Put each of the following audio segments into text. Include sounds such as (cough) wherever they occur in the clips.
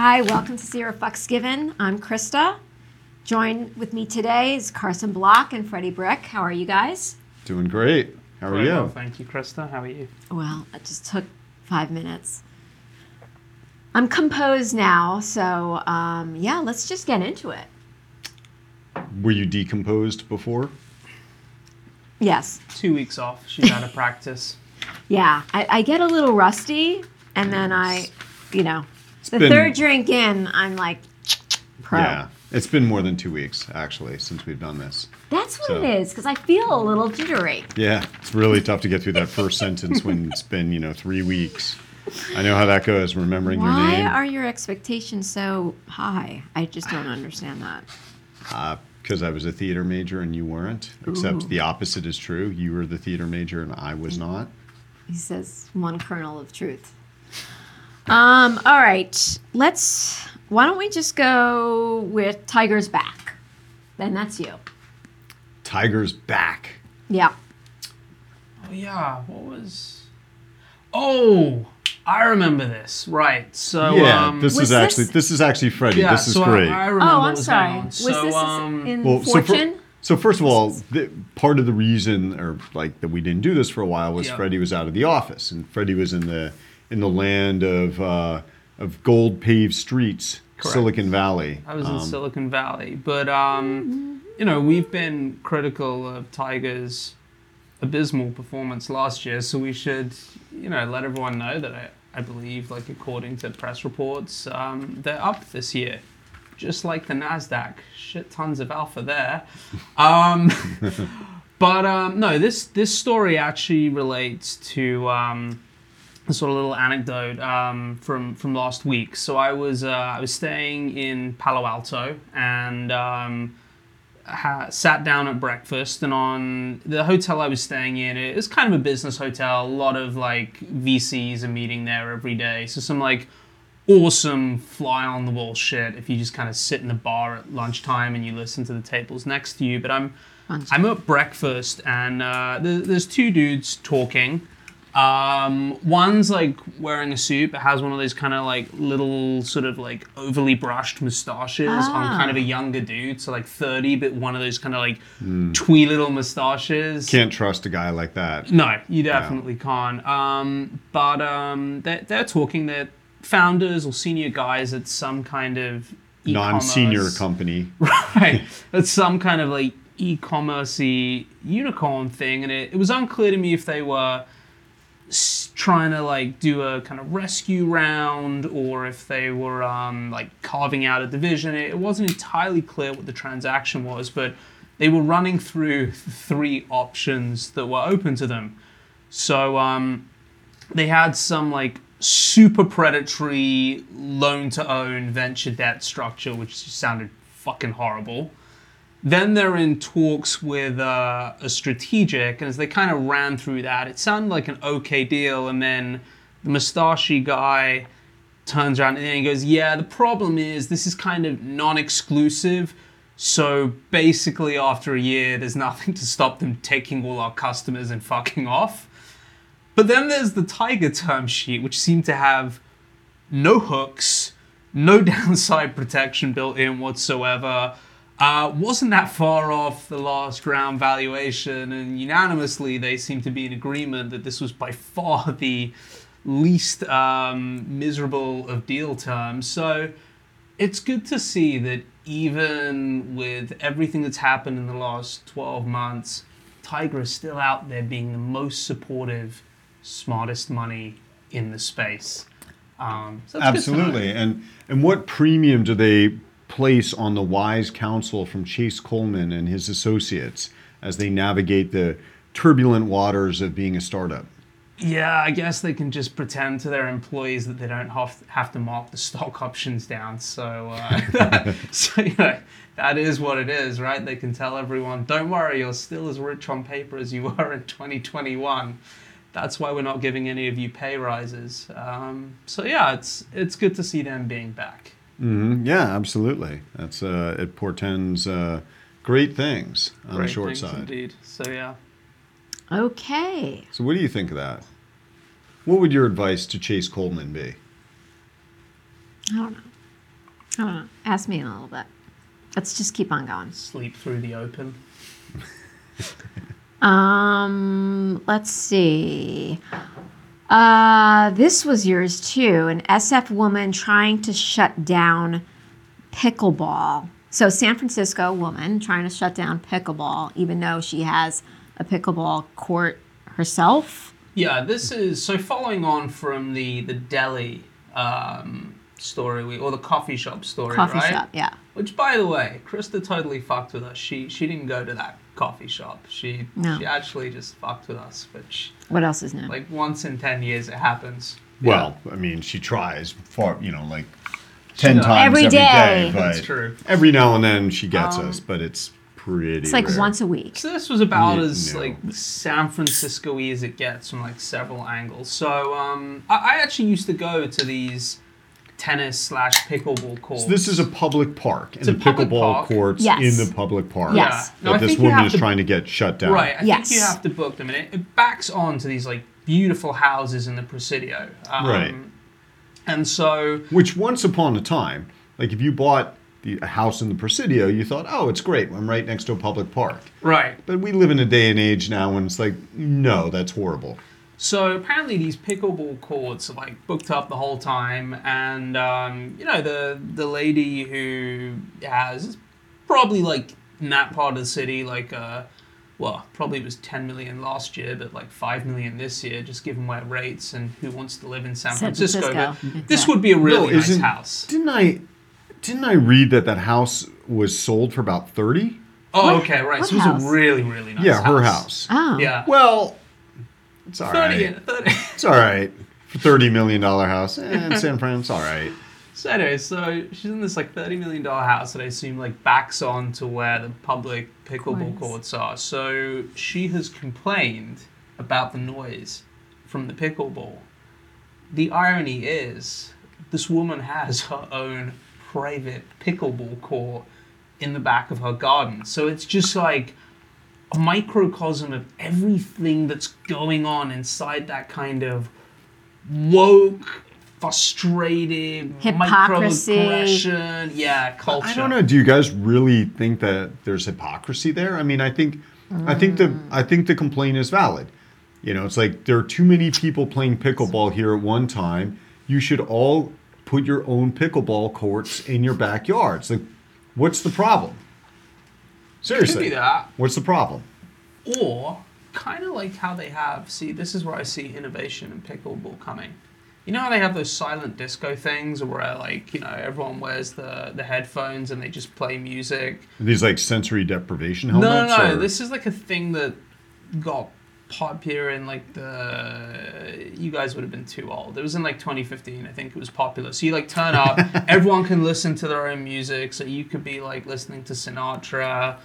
Hi, welcome to Zero Fucks Given. I'm Krista. Joined with me today is Carson Block and Freddy Brick. How are you guys? Doing great. How are Very you? well, thank you, Krista. How are you? Well, it just took five minutes. I'm composed now, so um, yeah, let's just get into it. Were you decomposed before? Yes, Two weeks off. She's out of practice. (laughs) yeah, I, I get a little rusty, and then I, you know, the been- third drink in, I'm like, pro. Yeah. It's been more than two weeks, actually, since we've done this. That's what So- it is, because I feel a little jittery. Yeah. It's really tough to get through that first sentence when it's been, you know, three weeks. I know how that goes, remembering your name. Why are your expectations so high? I just don't understand that. Uh, because I was a theater major and you weren't. Except Ooh. the opposite is true. You were the theater major and I was not. He says one kernel of truth. Um, all right. Let's why don't we just go with Tiger's back? Then that's you. Tiger's back. Yeah. Oh yeah. What was? Oh, I remember this. Right. So yeah, um, this is actually this- this is actually Freddy. yeah. this is so great. I, remember Oh, I'm sorry. going. Was so, this um, in Well, so, fir- Fortune? so first of all, the, part of the reason, or like that we didn't do this for a while, was Yeah. Freddy was out of the office, and Freddy was in the in the land of uh, of gold paved streets, Correct. Silicon Valley. I was in Um, Silicon Valley, but um, you know we've been critical of Tiger's abysmal performance last year, so we should you know let everyone know that I, I believe, like according to press reports, um, they're up this year, just like the Nasdaq. Shit tons of alpha there. (laughs) Um, (laughs) but um, no, this this story actually relates to. Sort of little anecdote um, from from last week. So I was uh, I was staying in Palo Alto and um, ha- sat down at breakfast. And on the hotel I was staying in, it was kind of a business hotel. A lot of like VCs are meeting there every day. So some like awesome fly on the wall shit. If you just kind of sit in the bar at lunchtime and you listen to the tables next to you. But I'm I'm at breakfast and uh, there, there's two dudes talking. Um, one's like wearing a suit, but has one of those kind of like little sort of like overly brushed mustaches on Ah. kind of a younger dude, so like 30, but one of those kind of like twee little mustaches. Can't trust a guy like that. No, you definitely can't. Um, but um, they're, they're talking. They're founders or senior guys at some kind of Non-senior company. (laughs) right at some kind of like e-commerce unicorn thing and it, it was unclear to me if they were s- trying to like do a kind of rescue round or if they were um, like carving out a division it, wasn't entirely clear what the transaction was but they were running through three options that were open to them so um, they had some like super predatory loan to own venture debt structure, which sounded fucking horrible. Then they're in talks with uh, a strategic, and as they kind of ran through that, it sounded like an okay deal. And then the mustachy guy turns around and he goes, Yeah, the problem is this is kind of non exclusive. So basically, after a year, there's nothing to stop them taking all our customers and fucking off. But then there's the Tiger term sheet, which seemed to have no hooks, no (laughs) downside protection built in whatsoever. Uh, wasn't that far off the last round valuation, and unanimously they seem to be in agreement that this was by far (laughs) the least um, miserable of deal terms. So it's good to see that even with everything that's happened in the last 12 months, Tiger is still out there being the most supportive, smartest money in the space. Um, so. Absolutely. And and what premium do they place on the wise counsel from Chase Coleman and his associates as they navigate the turbulent waters of being a startup? Yeah, I guess they can just pretend to their employees that they don't have, have to mark the stock (laughs) options down. So, uh, (laughs) so you know, that is what it is, right? They can tell everyone, don't worry, you're still as rich on paper as you (laughs) were in 2021. That's why we're not giving any of you pay rises. Um, so yeah, it's it's good to see them being back. Hmm Yeah, absolutely. That's uh, it portends uh, great things on Great the short things side. indeed. So yeah. Okay. So, what do you think of that? What would your advice to Chase Coleman be? I don't know. I don't know. Ask me in a little bit. Let's just keep on going. Sleep through the open. Um, let's see. Uh, this was yours too. An SF woman trying to shut down pickleball. So, San Francisco woman trying to shut down pickleball, even though she has a pickleball court herself. Yeah, this is so following on from the the deli um, story we, or the coffee shop story, Coffee right? shop, yeah. Which, by the way, Krista totally fucked with us. She she didn't go to that coffee shop. She No. she actually just fucked with us. Which What else is new? like once in ten years it happens. Well, I mean, she tries far, you know, like ten does. times Every every day. day. but That's true. Every now and then she gets us, but it's pretty. it's like rare. once a week. So this was about Yeah, as no. like San Francisco-y as it gets from like several angles. So um, I, I actually used to go to these tennis slash pickleball courts. So this is a public park, and a the public pickleball park. courts Yes. in the public park. Yes. No, That this woman is to- trying to get shut down. Right, I Yes. think you have to book them, and it, it backs on to these like beautiful houses in the Presidio. Um, Right. And so, Which once upon a time, like if you bought the, a house in the Presidio, you thought, oh, it's great. I'm right next to a public park. right. But we live in a day and age now when it's like, no, that's horrible. So apparently these pickleball courts are like booked up the whole time, and um, you know the the lady who has probably like in that part of the city like uh, well probably it was 10 million last year, but like five million this year, just given where rates and who wants to live in San, San Francisco. Francisco, But this would be a really No, nice house. Didn't I? Didn't I read that that house was sold for about thirty? Oh, What- okay, right. what So it was house? a really really nice. yeah, her house. Oh. Yeah. Well, it's all 30, right. 30. It's all right. For thirty million dollar house eh, in San Fran, it's all right. So anyway, so she's in this like thirty million dollar house that I assume like backs on to where the public pickleball Courts. courts are. So she has complained about the noise from the pickleball. The irony is, this woman has her own private pickleball court in the back of her garden. So it's just like a microcosm of everything that's going on inside that kind of woke, frustrated, Hypocrisy. microaggression, yeah, culture. I don't know. Do you guys really think that there's hypocrisy there? I mean, I think, I think the, I think the complaint is valid. You know, it's like there are too many people playing pickleball here at one time. You should all put your own pickleball courts in your backyards. Like, what's the problem? Seriously, that. what's the problem? Or kind of like how they have. See, this is where I see innovation and pickleball coming. You know how they have those silent disco things, where like you know everyone wears the the headphones and they just play music. These like sensory deprivation No, helmets? no, no. or- This is like a thing that got popular in like the. You guys would have been too old. It was in like 2015. I think it was popular. So you like turn up, (laughs) everyone can listen to their own music. So you could be like listening to Sinatra,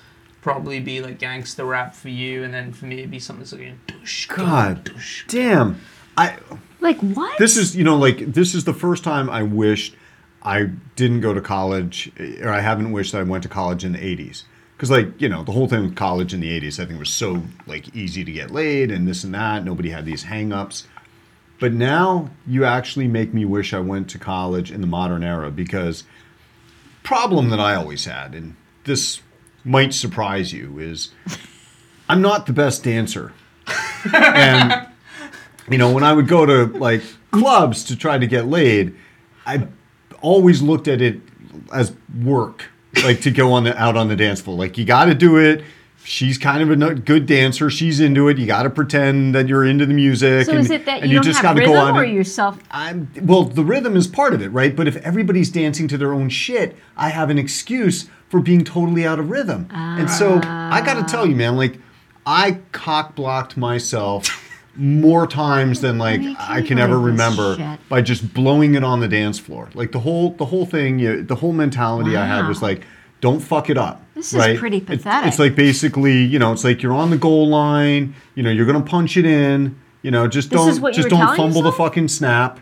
probably be like gangster rap for you, and then for me it'd be something that's like. Dush, God dush. damn. I Like what? this is you know like this is the first time I wished I didn't go to college or I haven't wished I went to college in the 80s because like you know the whole thing with college in the 80s I think was so like easy to get laid and this and that nobody had these hang-ups but now you actually make me wish I went to college in the modern era because problem that I always had and this might surprise you is I'm not the best dancer and you know, when I would go to like clubs to try to get laid, I always looked at it as work, like to go on the out on the dance floor. Like you got to do it. She's kind of a good dancer. She's into it. You got to pretend that you're into the music. so and, is it that and you, don't have gotta rhythm or and- yourself? I'm well, the rhythm is part of it, right? But if everybody's dancing to their own shit, I have an excuse for being totally out of rhythm. And so I got to ah. tell you, man, like I cock blocked myself more times than like I can ever remember shit. by just blowing it on the dance floor. Like the whole the whole thing, you, know, the whole mentality I had was like, don't fuck it up. This is right? pretty It- pathetic. it's like basically, you know, it's like you're on the goal line. You know, you're gonna punch it in. You know, just This don't is just don't fumble the fucking snap.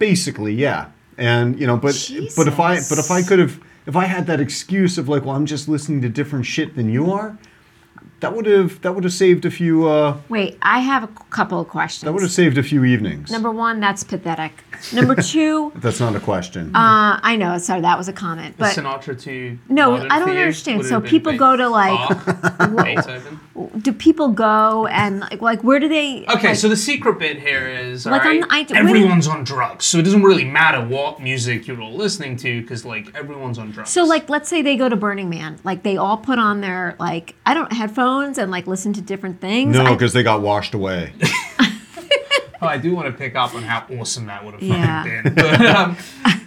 Basically, yeah. And you know, but but if I but if I could have if I had that excuse of like, well, I'm just listening to different shit than you are, that would have that would have saved a few uh, Wait, I have a couple of questions. that would have saved a few evenings. Number one, that's pathetic. Number (laughs) two, That's not a question. uh, I know, sorry, that was a comment, but Sinatra to no, I don't for understand. would So people go to like, Beethoven. do people go and like, like where do they? Okay, like, so the secret bit here is Like, alright, I'm- I- wait. everyone's on drugs, so it doesn't really matter what music you're all listening to because like everyone's on drugs. So like let's say they go to Burning Man, like they all put on their like I don't headphones and like listen to different things. no, because they got washed away. (laughs) Oh, I do want to pick up on how awesome that would have Yeah. been. But, um,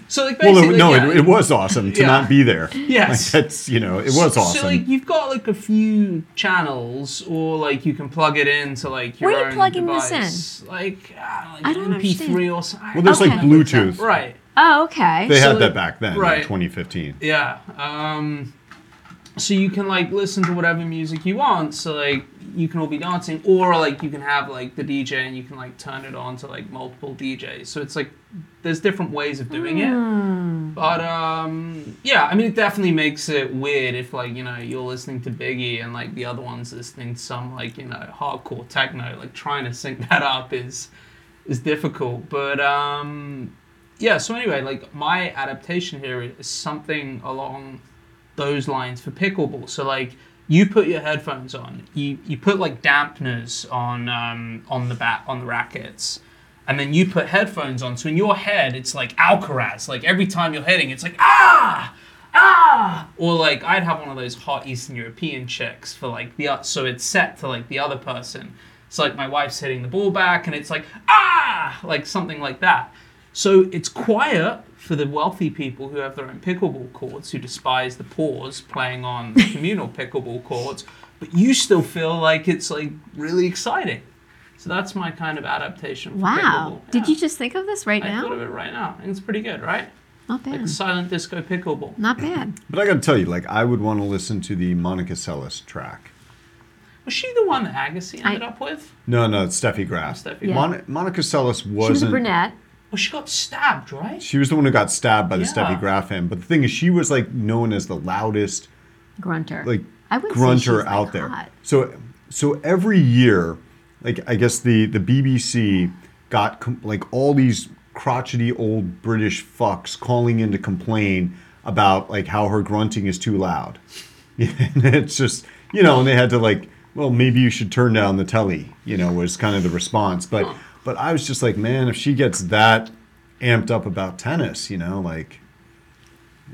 so like well, basically, it, no, yeah, it, it was awesome to Yeah. not be there. (laughs) Yes. like, that's you know, it was awesome. So like you've got like a few channels, or like you can plug it into like your Where are you own plugging this in? Like, uh, like I don't MP3 understand. or something. well, there's Okay. like Bluetooth. right. oh okay. They So, had like- that back then, right. in 2015. Yeah. Um, so you can like listen to whatever music you want. So like you can all be dancing, or like you can have like the DJ and you can like turn it on to like multiple DJs. So it's like there's different ways of doing it. But um, yeah, I mean it definitely makes it weird if like you know you're listening to Biggie and like the other one's listening to some like you know hardcore techno. Like trying to sync (laughs) that up is is difficult. But um, yeah. So anyway, like my adaptation here is something along those lines for pickleball. So like you put your headphones on, you you put like dampeners on um, on the bat on the rackets, and then you put headphones on. So in your head, it's like Alcaraz. Like every time you're hitting, it's like ah ah. Or like I'd have one of those hot Eastern European chicks for like the so it's set to like the other person. It's like my wife's hitting the ball back, and it's like ah like something like that. So it's quiet for the wealthy people who have their own pickleball courts, who despise the pause playing on (laughs) communal pickleball courts, but you still feel like it's like really exciting. So that's my kind of adaptation. For wow. pickleball. Did you just think of this right now? I thought of it right now. and it's pretty good, right? Not bad. Like silent disco pickleball. Not bad. (clears throat) But I got to tell you, like, I would want to listen to the Monica Seles track. Was she the one that Agassi ended I- up with? No, no, it's Steffi Graf. Steffi Yeah. Mon- Monica Seles wasn't. She was a brunette. Well, she got stabbed, right? She was the one who got stabbed by the Yeah. Steffi Graf fan. But the thing is, she was like known as the loudest Grunter. like I would say grunter she's, like, out there. hot. So so every year, like I guess the the BBC got com- like all these crotchety old British fucks calling in to complain about like how her grunting is too loud. (laughs) and it's just you know, and they had to like, well, maybe you should turn down the telly. You know, was kind of the response. But but I was just like, man, if she gets that amped up about tennis, you know, like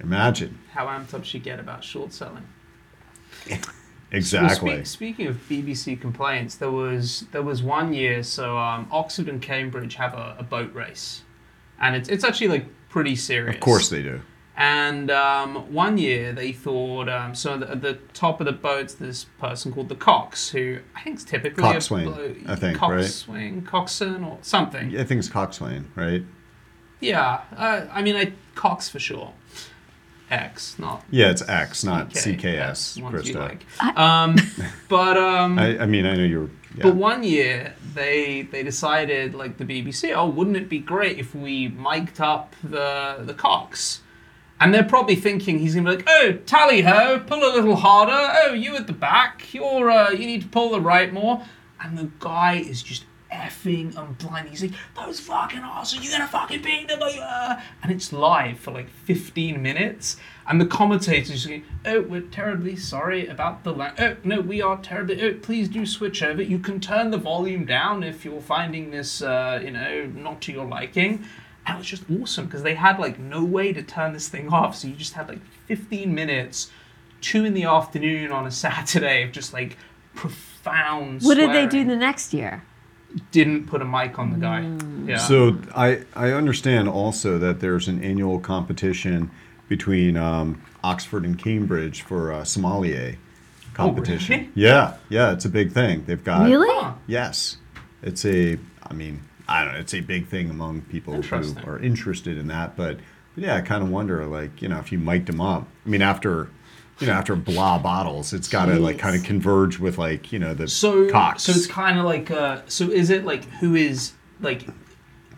imagine How amped up she get about short selling. (laughs) exactly. Well, speak, speaking of BBC complaints, there was there was one year. So um, Oxford and Cambridge have a, a boat race, and it's it's actually like pretty serious. Of course they do. And um, one year they thought, um, so the, at the top of the boat's this person called the Cox, who I think is typically Coxswain, a blo- I think, right? Coxswain, or something. I think it's Coxswain, right? Yeah, uh, I mean, I Cox for sure. X, not Yeah, it's X, not CKS, Krista. like. Um, (laughs) but um, I, I mean, I know you're. Yeah. But one year they they decided like the BBC, oh, wouldn't it be great if we mic'd up the the Cox? And they're probably thinking he's gonna be like, oh, tally ho, pull a little harder. Oh, you at the back, you're uh, you need to pull the right more. And the guy is just effing and blind. He's like, those fucking assholes, you're gonna fucking beat them. uh." And it's live for like 15 minutes. And the commentators just going, oh, we're terribly sorry about the la- Oh, no, we are terribly. Oh, please do switch over. You can turn the volume down if you're finding this, uh, you know, not to your liking. And it was just awesome because they had like no way to turn this thing off. So you just had like 15 minutes, two in the afternoon on a (laughs) Saturday of just like profound. What did they do the next year? Didn't put a mic on the guy. Mm. Yeah. So I I understand also that there's an annual competition between um, Oxford and Cambridge for a sommelier competition. Oh, really? (laughs) Yeah, yeah, it's a big thing. They've got Really? Yes, it's a. I mean, I don't know. It's a big thing among people who are interested in that. But, but yeah, I kind of wonder, like, you know, if you mic'd them up. I mean, after, you know, after blah bottles, it's got to like kind of converge with like, you know, the So Cox. so it's kind of like uh so is it like who is like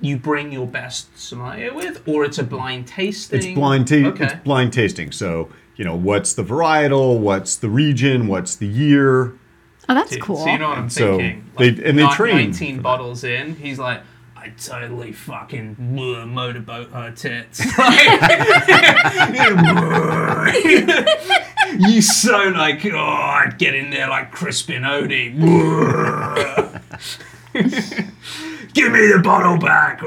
you bring your best sommelier with or it's a blind tasting? It's blind ta- Okay. It's blind tasting. So you know, what's the varietal? What's the region? What's the year? Oh, that's cool. So you know what I'm So, thinking? they- Like, and they ni- train 19 that. bottles in, he's like, I totally fucking uh, motorboat her tits. (laughs) (laughs) you so like, oh, I'd get in there like Crispin Odey. (laughs) Give me the bottle back.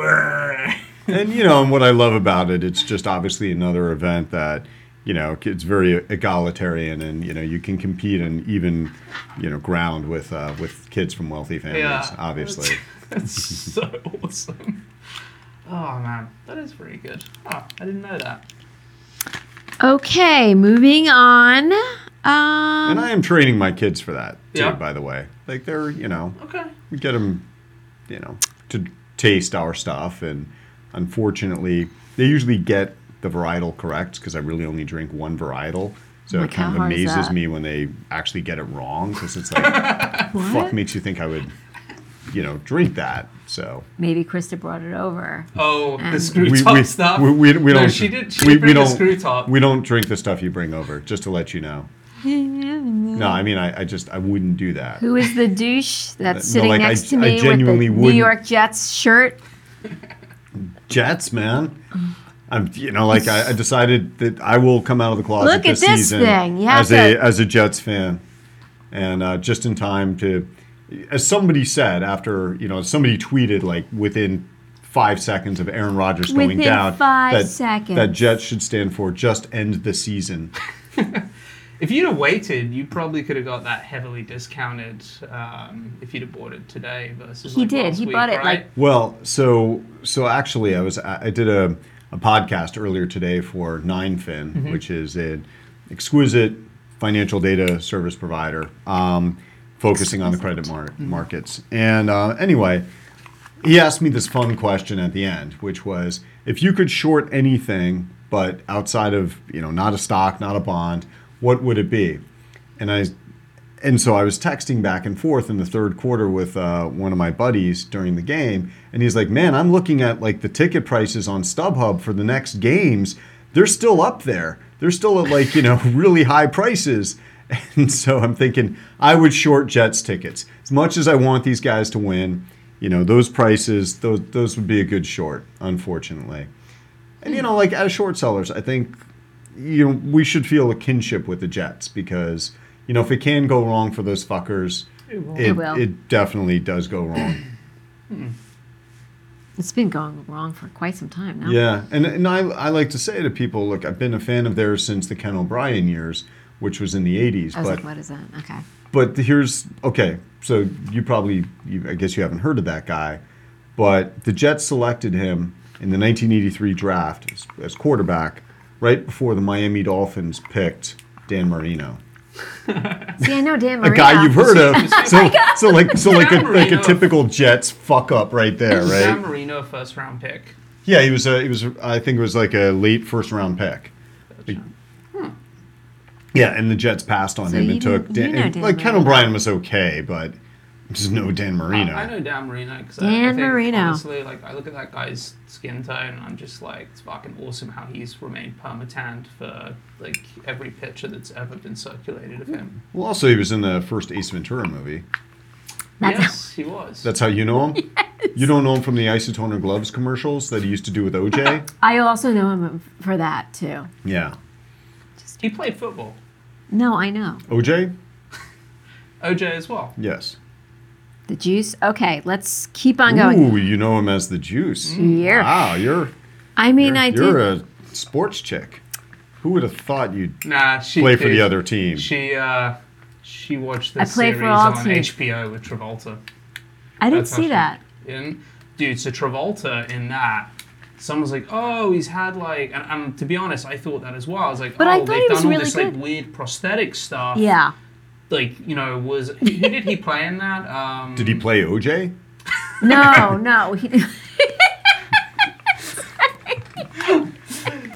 And you know, and what I love about it, it's just obviously another event that you know it's very egalitarian, and you know you can compete in even you know ground with uh, with kids from wealthy families. Yeah. obviously. (laughs) That's so awesome. Oh man, that is pretty good. Oh, I didn't know that. Okay, moving on. Um, And I am training my kids for that too. Yeah. By the way, like they're you know Okay. we get them you know to taste our stuff, and unfortunately they usually get the varietal correct because I really only drink one varietal. So Like, it kind of amazes me when they actually get it wrong because it's like (laughs) what? fuck makes you think I would, you know, drink that. So Maybe Krista brought it over. Oh, the screw we, top we, stuff. we, we, we No, don't she did- she we, did we don't screw top. we don't drink the stuff you bring over. Just to let you know. No, I mean I, I just I wouldn't do that. Who is the douche that's No, sitting like, I- next to I me with genuinely the New wouldn't- York Jets shirt? Jets, man. I'm you know like I, I decided that I will come out of the closet Look at this, this season thing. You have as a as a Jets fan, and uh, just in time to, as somebody said after you know somebody tweeted like within five seconds of Aaron Rodgers going Within down five that seconds. that Jets should stand for just end the season. (laughs) If you'd have waited, you probably could have got that heavily discounted um, if you'd have bought it today versus. He like did. last He week, bought it, right? like- Well, so so actually, I was I I did a, a podcast earlier today for 9fin, Mm-hmm. which is an exquisite financial data service provider um, focusing on the credit mar- Mm-hmm. markets. And uh, anyway, he asked me this fun question at the end, which was if you could short anything, but outside of you know not a stock, not a bond, what would it be? And I and so I was texting back and forth in the third quarter with uh, one of my buddies during the game, and he's like, "Man, I'm looking at like the ticket prices on StubHub for the next games. They're still up there. They're still at like you know (laughs) really high prices." And so I'm thinking I would short Jets tickets as much as I want these guys to win. You know those prices, those those would be a good short, unfortunately. And you know, like as short sellers, I think you know we should feel a kinship with the Jets because you know if it can go wrong for those fuckers, will. it, It will. it definitely does go wrong. It's been going wrong for quite some time now. yeah, and and I I like to say to people, look, I've been a fan of theirs since the Ken O'Brien years, which was in the '80s. I was but like, what is that? Okay. But here's okay. So you probably, you, I guess you haven't heard of that guy, but the Jets selected him in the 1983 draft as, as quarterback right before the Miami Dolphins picked Dan Marino, See, I know Dan Marino. a guy you've heard of. (laughs) So, so like, so like a, like a typical Jets fuck up right there, Dan right? Marino, first round pick. Yeah, he was a, he was, I think it was like a late first round pick. Yeah, and the Jets passed on So him and took didn't- you Dan, and, like Ken O'Brien was okay, but just no Dan Marino. I, I know Dan Marino because I, Dan I think, Marino. honestly, like I look at that guy's skin tone, and I'm just like, it's fucking awesome how he's remained permatanned for like every picture that's ever been circulated of him. Well, also he was in the first Ace Ventura movie. That's- yes, he was. That's how you know him. (laughs) You don't know him from the Isotoner gloves commercials that he used to do with OJ. (laughs) I also know him for that too. yeah, he played football. No, I know. OJ. (laughs) OJ as well. Yes. The juice. Okay, let's keep on going. Ooh, you know him as the Juice. Yeah. Wow, you're I mean, you're, I you're did. a sports chick. Who would have thought you'd Nah, she play for the other team? She uh, she watched I this play series for all on teams. HBO with Travolta. I didn't That's see that. In dude, so Travolta in that. Someone's like, oh, he's had like, and, and to be honest, I thought that as well. I was like, But oh, I thought they've he was done all really this good. like weird prosthetic stuff. Yeah. Like, you know, was who who (laughs) did he play in that? Um, Did he play OJ? No, (laughs) no. He,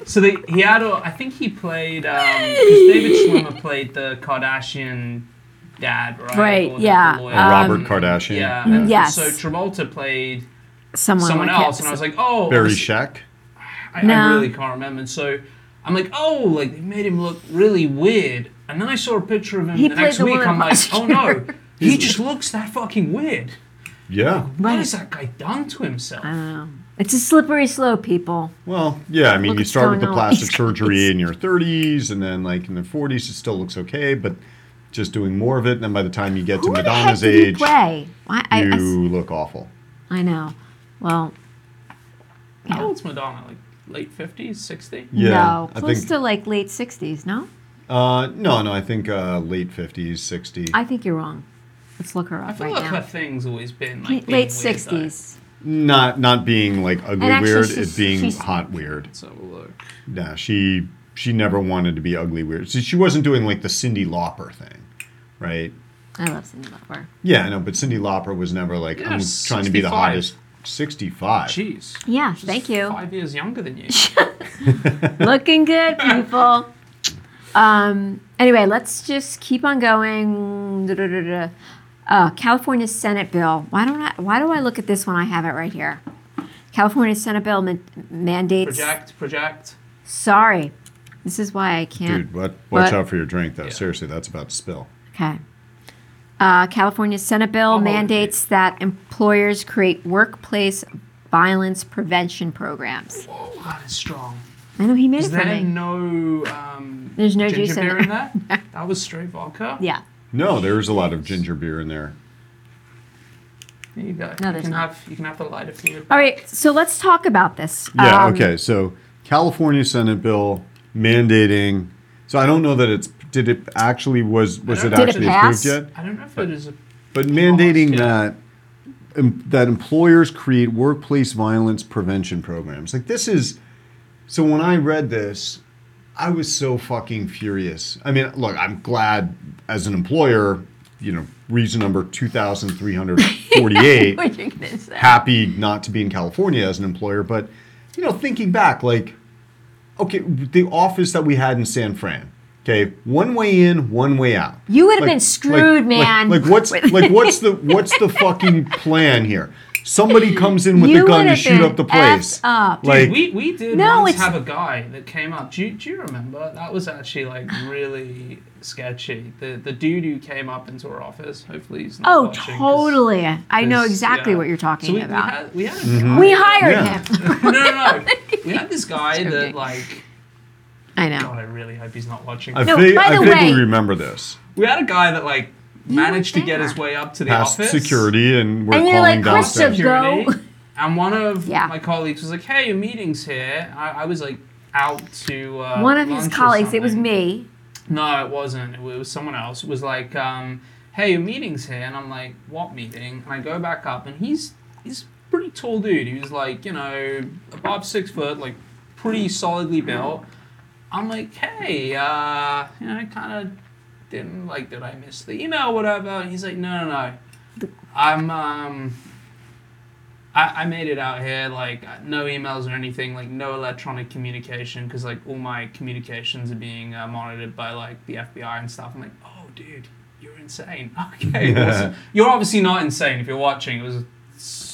So they, he had, a, I think he played. Um, 'cause David Schwimmer played the Kardashian dad, right? Right, Or the- yeah. the lawyer. Oh, Robert Um, Kardashian. Yeah. and Yes. So Travolta played someone, someone like else, it. and I was like, oh, Barry obviously- Scheck. I, No. I really can't remember. And so I'm like, oh, like they made him look really weird. And then I saw a picture of him He the next the week. I'm like, oh no, he just looks that fucking weird. Yeah. What Right. has that guy done to himself? I don't know. It's a slippery slope, people. Well, yeah. I mean, Look you start with the plastic These (laughs) surgery in your 30s, and then like in the 40s, it still looks okay, but just doing more of it, and then by the time you get to Who the heck Madonna's age, play? Why, I, I you s- look awful. I know. Well, How old's Madonna? Like late 50s, 60? Yeah, no, I close think- to like late 60s, no? Uh, no, no, I think uh, late 50s, 60. I think you're wrong. Let's look her I up feel right like now. her thing's always been like late being weird, 60s. Not not being like ugly And actually, weird, she's- it being she's- hot weird. Though. Let's have a look. Yeah, she she never wanted to be ugly weird. So she wasn't doing like the Cyndi Lauper thing, right? I love Cyndi Lauper. Yeah, I know, but Cyndi Lauper was never like Yeah, I'm trying to be the 65. hottest. Sixty-five. Jeez. Yeah, Just thank you. Five years younger than you. (laughs) (laughs) Looking good, people. Um. Anyway, let's just keep on going. Uh, California Senate bill. Why don't I? Why do I look at this one? I have it right here. California Senate bill man- mandates. project, project. Sorry, this is why I can't. Dude, what, watch What? out for your drink, though. Yeah. Seriously, that's about to spill. Okay. Uh, California Senate bill hold it. mandates that employers create workplace violence prevention programs. Whoa, that is strong. I know he made Is it for there me. no um, There's no ginger juice in beer it. in that? (laughs) That was straight vodka. yeah. No, there's a lot of ginger beer in there. There you go. No, you there's can not. have you can have the lighter fluid. All right. So let's talk about this. Yeah, Um, okay. So California Senate bill mandating. So I don't know that it's did it actually was was it Did it actually pass? approved yet? I don't know if it is a But mandating yeah. that em, that employers create workplace violence prevention programs. Like this is so when I read this, I was so fucking furious. I mean, look, I'm glad as an employer, you know, reason number 2348 (laughs) What you're gonna say? happy not to be in California as an employer, but you know, thinking back, like, okay, the office that we had in San Fran, okay, one way in, one way out. You would have Like- been screwed, like- like- man. Like, what's (laughs) like what's the what's the fucking plan here? Somebody comes in with You a gun to shoot up the place. effed up. Dude, Like, we, we did No, once it's- have a guy that came up. Do you, do you remember? That was actually like really sketchy. The the dude who came up into our office. Hopefully he's not Oh, watching, 'cause totally. I know exactly yeah. what you're talking so we, about. We had, we had Mm-hmm. We hired Yeah. him. (laughs) no, no, no. (laughs) We had this guy that like. I know. God, I really hope he's not watching. I, No, fig- by I the vaguely way- remember this. we had a guy that like managed to get his way up to the Past office. security, and we're And you're calling like, Krista, downstairs. go. security, And one of Yeah. my colleagues was like, "Hey, your meeting's here." I, I was like out to uh, One of his lunch or colleagues, it was something. me. No, it wasn't. It was someone else. It was like, um, "Hey, your meeting's here," and I'm like, "What meeting?" And I go back up, and he's he's a pretty tall dude. He was like, you know, above six foot, like pretty solidly built. I'm like, "Hey, uh, you know, kind of didn't like, did I miss the email, or whatever?" And he's like, "No, no, no, I'm um." I, I made it out here, like no emails or anything, like no electronic communication, because like all my communications are being uh, monitored by like the FBI and stuff. I'm like, oh, dude, you're insane. (laughs) Okay, awesome. You're obviously not insane if you're watching. It was a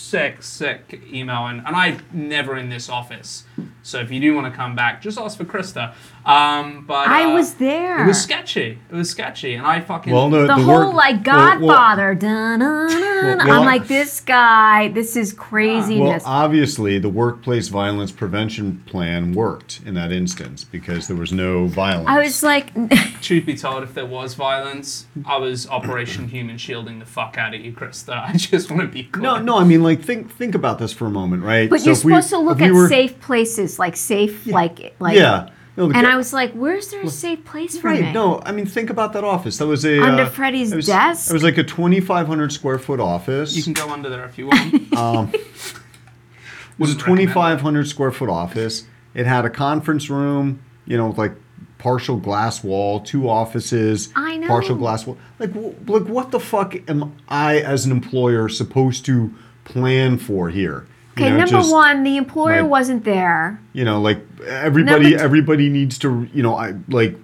sick, sick email, and, and I'm never in this office. So if you do want to come back, just ask for Krista. Um, but I uh, was there. It was sketchy. It was sketchy, and I fucking Well, the, the, the whole work- like well- well- Godfather. dun-dun-dun. well, I'm like this guy. This is Well, obviously, the workplace violence prevention plan worked in that instance because there was no violence. I was like, (laughs) Truth be told, if there was violence, I was Operation Human shielding the fuck out of you, Krista. (laughs) I just want to be clear. no, no. I mean, like, think think about this for a moment, right? but So you're if we- supposed to look we at were- safe places, like safe, like like. Yeah. No, And I was like, "Where's there a safe place for Right. me?" No, I mean, think about that office. That was a Under uh, Freddy's it was, desk? It was like a 2,500 square foot office. You can go under there if you want. it (laughs) (laughs) was a 2,500 square foot office. It had a conference room, you know, with like partial glass wall, two offices, I know. partial glass wall. Like, w- like what the fuck am I as an employer supposed to plan for here? You Okay, know, number just- one, the employer like- wasn't there. you know like everybody Number two- everybody needs to you know I like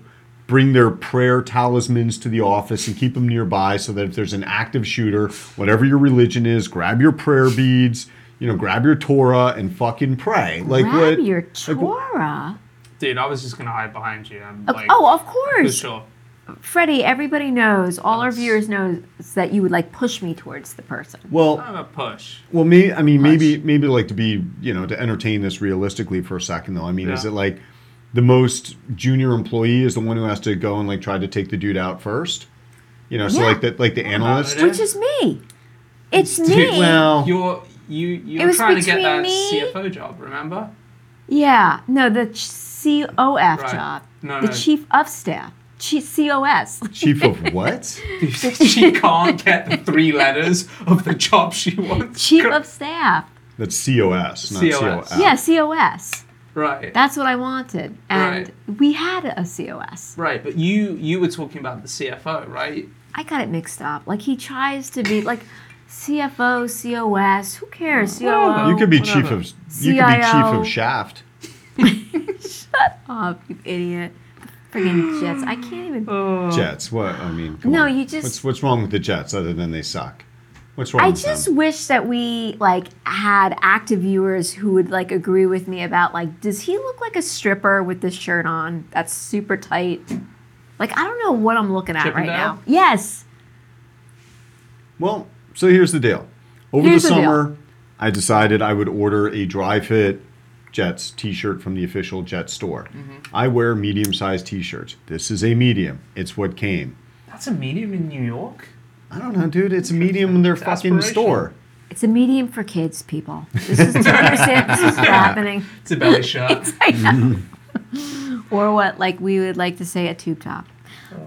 bring their prayer talismans to the office and keep them nearby so that if there's an active shooter whatever your religion is grab your prayer beads you know grab your torah and fucking pray like Grab what your like, Torah. Dude, I was just gonna hide behind you. I'm Oh, like, oh, of course. sure. Freddy, everybody knows, all our Yes. viewers knows that you would like push me towards the person. Well, I'm a push. Well, me, I mean, Nice. maybe, maybe like to be, you know, to entertain this realistically for a second, though. I mean, is Yeah. it like the most junior employee is the one who has to go and like try to take the dude out first? You know, so Yeah. like that, like the analyst. Which is me. It's me. Well, You're you you're It was trying to get between that me- CFO job, remember? yeah. No, the ch- COF Right. job. No, the no. chief of staff. Chief COS. chief of what? (laughs) she can't get the three letters of the job she wants. chief of staff. That's COS, not COS. COF. Yeah, COS. Right. That's what I wanted. And we had a COS. right, but you you were talking about the CFO, right? I got it mixed up. Like he tries to be like CFO, COS. Who cares? COO. You could be chief of you could be chief of Shaft. (laughs) Shut up, you idiot. Friggin' (gasps) Jets. I can't even. Jets. What? I mean, come No, on. you just- What's what's wrong with the Jets other than they suck? What's wrong I with just them? wish that we like had active viewers who would like agree with me about like, does he look like a stripper with this shirt on that's super tight? Like I don't know what I'm looking at right now. Yes. Well, so here's the deal. Over Here's the the summer, I decided I would order a dry fit Jets t-shirt from the official Jets store. Mm-hmm. I wear medium-sized t-shirts. This is a medium. It's what came. That's a medium in New York. I don't know, dude. It's a medium in their It's fucking store. It's a medium for kids, people. This is to understand this is happening. It's a belly shirt. I know. or what like we would like to say a tube top.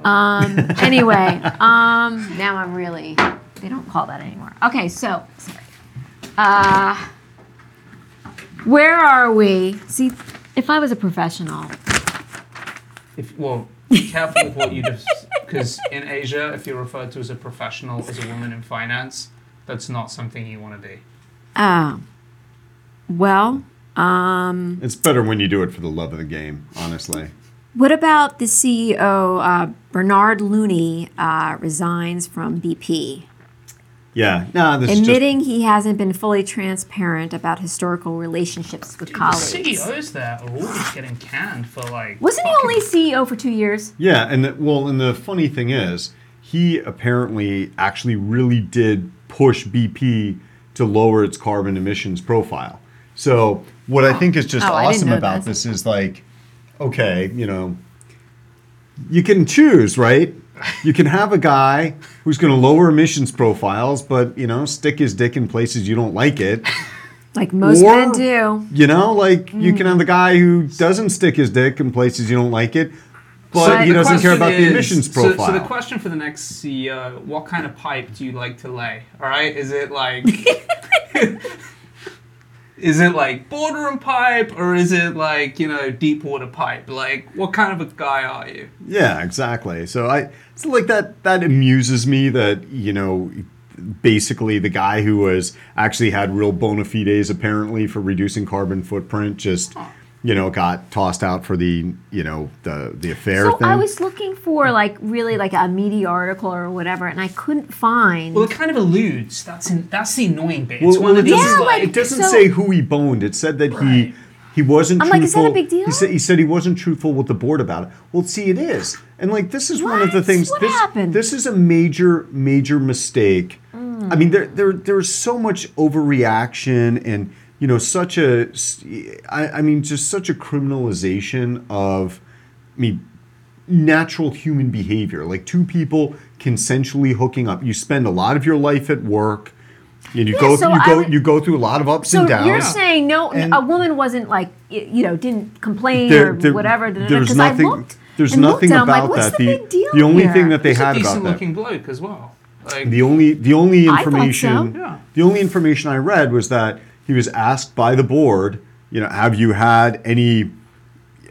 Um, (laughs) anyway, um, now I'm really they don't call that anymore. Okay, so sorry. Uh, where are we? See, if I was a professional, If well, be careful with what you just because in Asia, if you're referred to as a professional as a woman in finance, that's not something you want to be. oh, well, um, It's better when you do it for the love of the game, honestly. what about the CEO uh, Bernard Looney uh, resigns from BP? Yeah. Nah, this is just admitting he hasn't been fully transparent about historical relationships with Dude, the. CEOs there are always getting canned for like. Wasn't he only CEO for two years? Yeah, and the, well, and the funny thing is, he apparently actually really did push BP to lower its carbon emissions profile. So what I think is just Oh, awesome about that. this is like, okay, you know, you can choose, right? You can have a guy who's going to lower emissions profiles, but you know, stick his dick in places you don't like it. Like most Or- men do. You know, like you Hmm. can have the guy who doesn't stick his dick in places you don't like it, but So he doesn't care question about the is- emissions so- profile. So, the question for the next CEO: What kind of pipe do you like to lay? All right, is it like, (laughs) (laughs) is it like boardroom pipe or is it like you know deep water pipe? Like, what kind of a guy are you? Yeah, exactly. So I so like that that amuses me that, you know, basically the guy who was actually had real bona fides apparently for reducing carbon footprint just you know got tossed out for the you know the the affair So thing. I was looking for like really like a meaty article or whatever, and I couldn't find. Well, it kind of alludes. That's in, that's the annoying bit. Well, it's one well, of it these doesn't- like, it doesn't so- say who he boned. It said that he Right. he wasn't I'm like, is that truthful. a big deal? He said he said he wasn't truthful with the board about it. Well, see, it is, and like this is one of the things. What this, happened? This is a major major mistake. Mm. I mean, there there there's so much overreaction and you know such a I, I mean just such a criminalization of I mean natural human behavior like two people consensually hooking up you spend a lot of your life at work and you Yeah, go so you I go would- you go through a lot of ups so and downs you're saying no, And- a woman wasn't like you know didn't complain There- or there- whatever. there's Because I nothing looked there's nothing looked, about like, What's that The, big deal the only here? thing that they he's a had about decent that looking bloke as well. Like, The only the only I thought so. information Yeah. the only information I read was that he was asked by the board, you know, have you had any you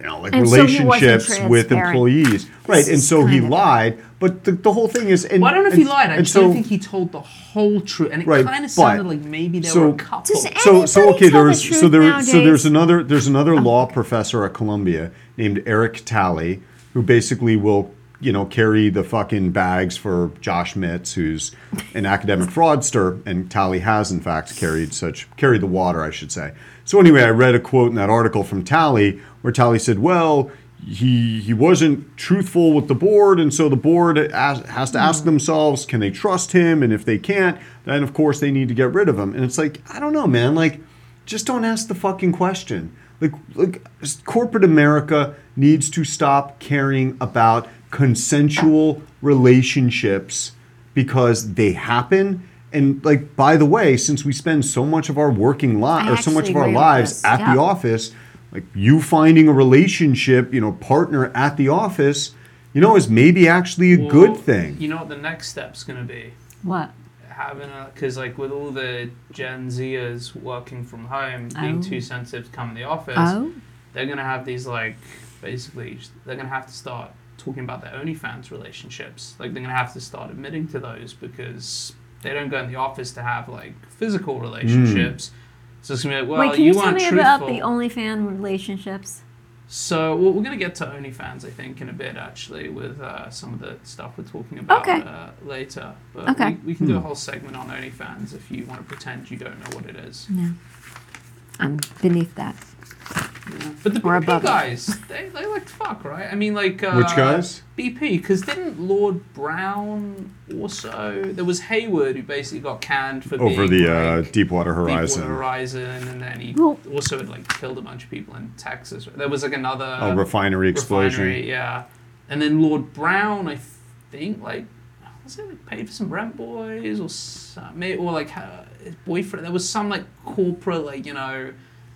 know like And so relationships with transparent. employees? Right. And so he lied, but the, the whole thing is and well, I don't know if he lied. I just so, don't think he told the whole truth, and it Right, kind of but- sounded like maybe there so- were a couple. Does so so Anybody okay tell the there's so truth there so there's another there's another oh, law professor at Columbia named Eric Talley who basically will you know carry the fucking bags for Josh Mitts who's an academic fraudster and Talley has in fact carried such carried the water I should say so anyway I read a quote in that article from Talley where Talley said well he he wasn't truthful with the board, and so the board has, has to ask hmm. themselves, can they trust him? And if they can't, then of course they need to get rid of him. And it's like, I don't know, man. Like, just don't ask the fucking question. Like, like corporate America needs to stop caring about consensual relationships because they happen. And like, by the way, since we spend so much of our working life or so much of our lives at Yeah. the office, like you finding a relationship, you know, partner at the office, you know, is maybe actually a Well, good thing. You know what the next step's going to be? What? having a because like with all the Gen Zers working from home, being Oh. too sensitive to come in the office, Oh, they're gonna have these like basically they're gonna have to start talking about their OnlyFans relationships. Like they're gonna have to start admitting to those because they don't go in the office to have like physical relationships. So it's gonna be like, well, wait. Can you, tell me truthful. about the OnlyFans relationships? So well, we're going to get to OnlyFans, I think, in a bit, actually, with uh, some of the stuff we're talking about Okay. uh, later. But Okay. we, we can do a Hmm. whole segment on OnlyFans if you want to pretend you don't know what it is. No, I'm beneath that. Yeah. But the Or BP above it. guys, they, they like to fuck, right? I mean, like. Uh, Which guys? BP, because didn't Lord Browne also. There was Hayward who basically got canned for Over being, the uh, like, Deepwater Horizon. Deepwater Horizon, and then he Well- also had like killed a bunch of people in Texas. There was like another a refinery explosion. refinery, yeah. And then Lord Browne, I think, like, was it like paid for some rent boys or some, may- or like his boyfriend? There was some like corporate, like you know,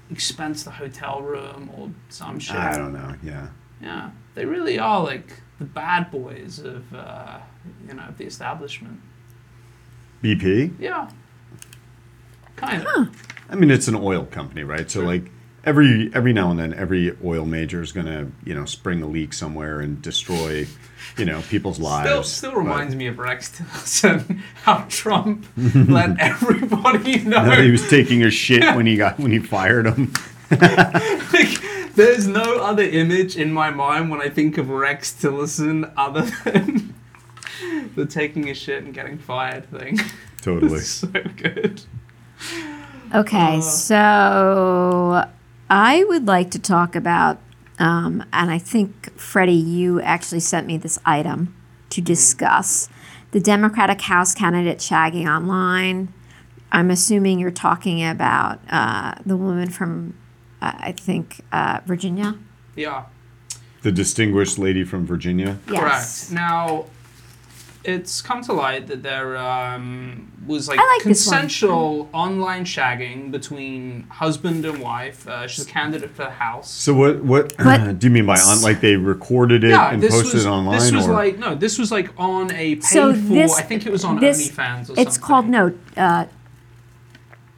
expense the hotel room or some shit. I don't know. Yeah. Yeah, they really are like the bad boys of uh, you know the establishment. BP. Yeah, kind of. I mean, it's an oil company, right? So like every every now and then, every oil major is gonna you know spring a leak somewhere and destroy you know people's lives. Still, still But- reminds me of Rex Tillerson, (laughs) how Trump (laughs) let everybody know. No, he was taking a shit when he got when he fired him. (laughs) like, there's no other image in my mind when I think of Rex Tillerson other than the taking a shit and getting fired thing. Totally. So good. Okay, Uh. so I would like to talk about, um, and I think Freddy, you actually sent me this item to discuss the Democratic House candidate shagging online. I'm assuming you're talking about uh, the woman from, uh, I think, uh, Virginia. Yeah. The distinguished lady from Virginia. Yes. Correct. Now, it's come to light that there um, was like, like consensual online shagging between husband and wife. Uh, she's a candidate for the House. So what what (clears throat) But- (clears throat) do you mean by on? Like they recorded it Yeah, and this posted was it online, this was or like no, this was like on a paid So for. this- I think it was on this- OnlyFans or something. It's something. called no uh,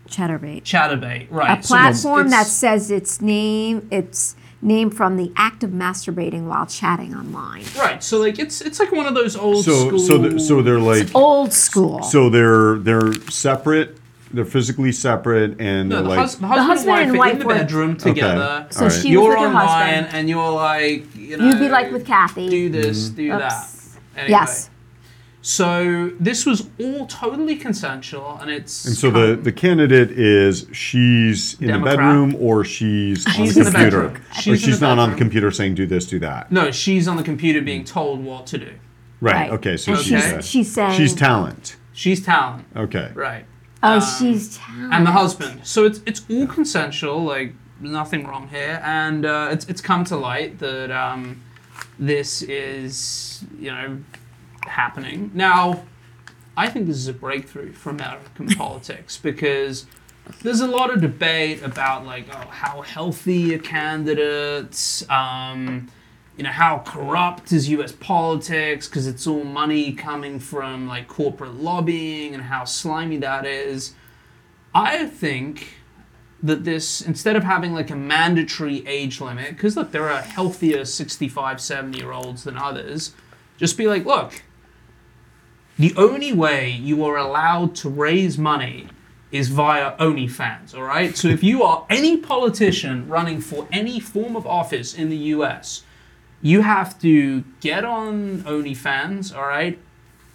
Chaturbate. Chaturbate, right? a So platform that says its name its name from the act of masturbating while chatting online. right. So like it's it's like one of those old so school. so th- so they're like Old school. so they're they're separate. They're physically separate, and No, they're the, like hus- the husband, husband and and wife are in the were- bedroom together. Okay. so Alright. she You're was with her online husband. and you're like, you know, You'd be like with Kathy. do this, mm-hmm. do Oops. that. Anyway, Yes. So this was all totally consensual, and it's And so the, the candidate is she's in Democrat. the bedroom or she's, on She's the in the computer. bedroom. or She's in she's the not on the computer saying do this, do that. no, she's on the computer being told what to do. Right. Okay. So And she's Okay. uh, she's saying she's talent. She's talent, Okay. right? Oh, Um, she's talented. and the husband. So it's it's all consensual, like nothing wrong here, and uh, it's it's come to light that um, this is you know happening now. I think this is a breakthrough for American (laughs) politics because there's a lot of debate about like oh how healthy a candidate, um, you know how corrupt is U.S. politics because it's all money coming from like corporate lobbying and how slimy that is. I think that this instead of having like a mandatory age limit because look there are healthier 65 70 year olds than others just be like look the only way you are allowed to raise money is via OnlyFans, all right? So if you are any politician running for any form of office in the US, you have to get on OnlyFans, all right?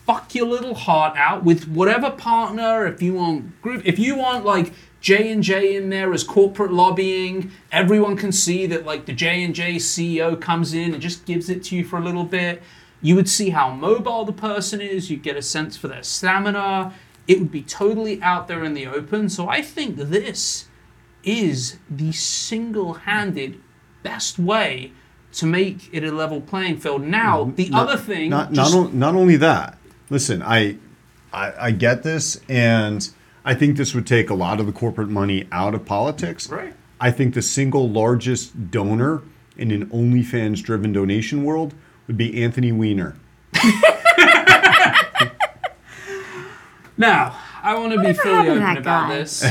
Fuck your little heart out with whatever partner, if you want group, if you want like J and J in there as corporate lobbying. Everyone can see that like the J and J CEO comes in and just gives it to you for a little bit. You would see how mobile the person is. you'd get a sense for their stamina. It would be totally out there in the open. So I think this is the single-handed best way to make it a level playing field. Now, mm-hmm. the other thing, Not not, just- on- not only that. Listen, I, I I get this, and I think this would take a lot of the corporate money out of politics. Right. I think the single largest donor in an OnlyFans-driven donation world would be Anthony Weiner. Now, I want to be fully open about guy? this.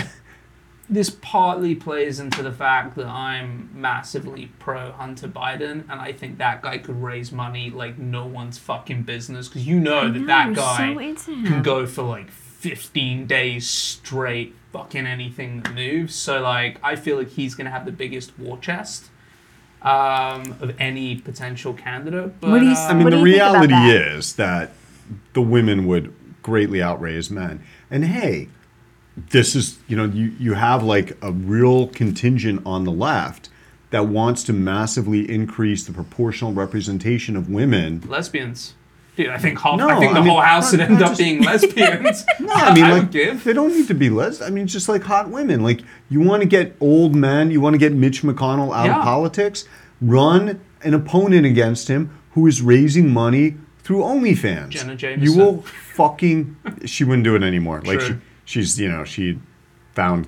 (laughs) this partly plays into the fact that I'm massively pro Hunter Biden, and I think that guy could raise money like no one's fucking business. Because you know that know, that guy so can go for like 15 days straight, fucking anything that moves. So, like, I feel like he's going to have the biggest war chest um, of any potential candidate. But, What do you- uh, I mean, What the do you reality that? is that the women would greatly outraise men. And hey, this is, you know, you, you have like a real contingent on the left that wants to massively increase the proportional representation of women. lesbians. Dude, I think half. No, I think the I mean, whole house would end up just- being (laughs) lesbians. (laughs) No, I mean, I like, they don't need to be les. I mean, just like hot women. Like, you want to get old men, you want to get Mitch McConnell out Yeah. of politics, run an opponent against him who is raising money through OnlyFans. Jenna Jameson. You will fucking. She wouldn't do it anymore. Like, she, she's, you know, she found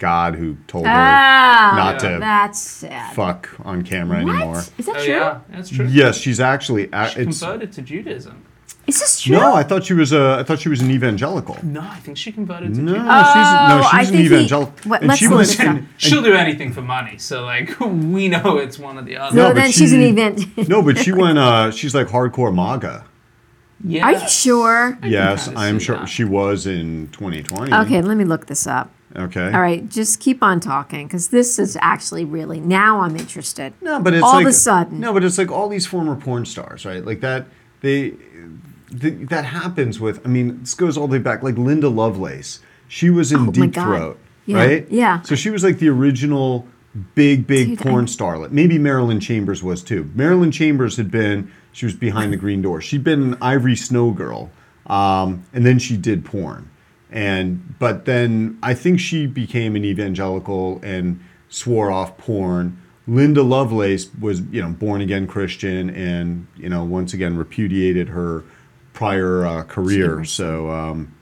God who told her Ah, not to that's sad. fuck on camera anymore. What? Is that Oh true? yeah, that's true. Yes, she's actually. a- She It's, converted to Judaism. Is this true? no, I thought she was a. I thought she was an evangelical. No, I think she converted to No, Judaism. she's no, Oh, I she's an think he- evangelical. what- and let's she look was this up. and- She'll do anything for money. So like (laughs) we know it's one or the other. So No, but then she's an she- event. no, but she went. Uh, she's like hardcore MAGA. yeah. Are you sure? can yes, kinda I am see sure that. she was in 2020. Okay, let me look this up. Okay. All right, just keep on talking because this is actually really now I'm interested. No, but it's All like of a sudden. No, but it's like all these former porn stars, right? Like that. They. th- that happens with. I mean, this goes all the way back. Like Linda Lovelace. She was in Oh, Deep Throat, Yeah, right? yeah. So she was like the original big, big Dude, porn I- starlet. Maybe Marilyn Chambers was too. Marilyn Chambers had been. She was behind the (laughs) green door. She'd been an Ivory Snow girl, um, and then she did porn. And but then I think she became an evangelical and swore off porn. Linda Lovelace was, you know, born again Christian and, you know, once again repudiated her prior uh, career. So, um,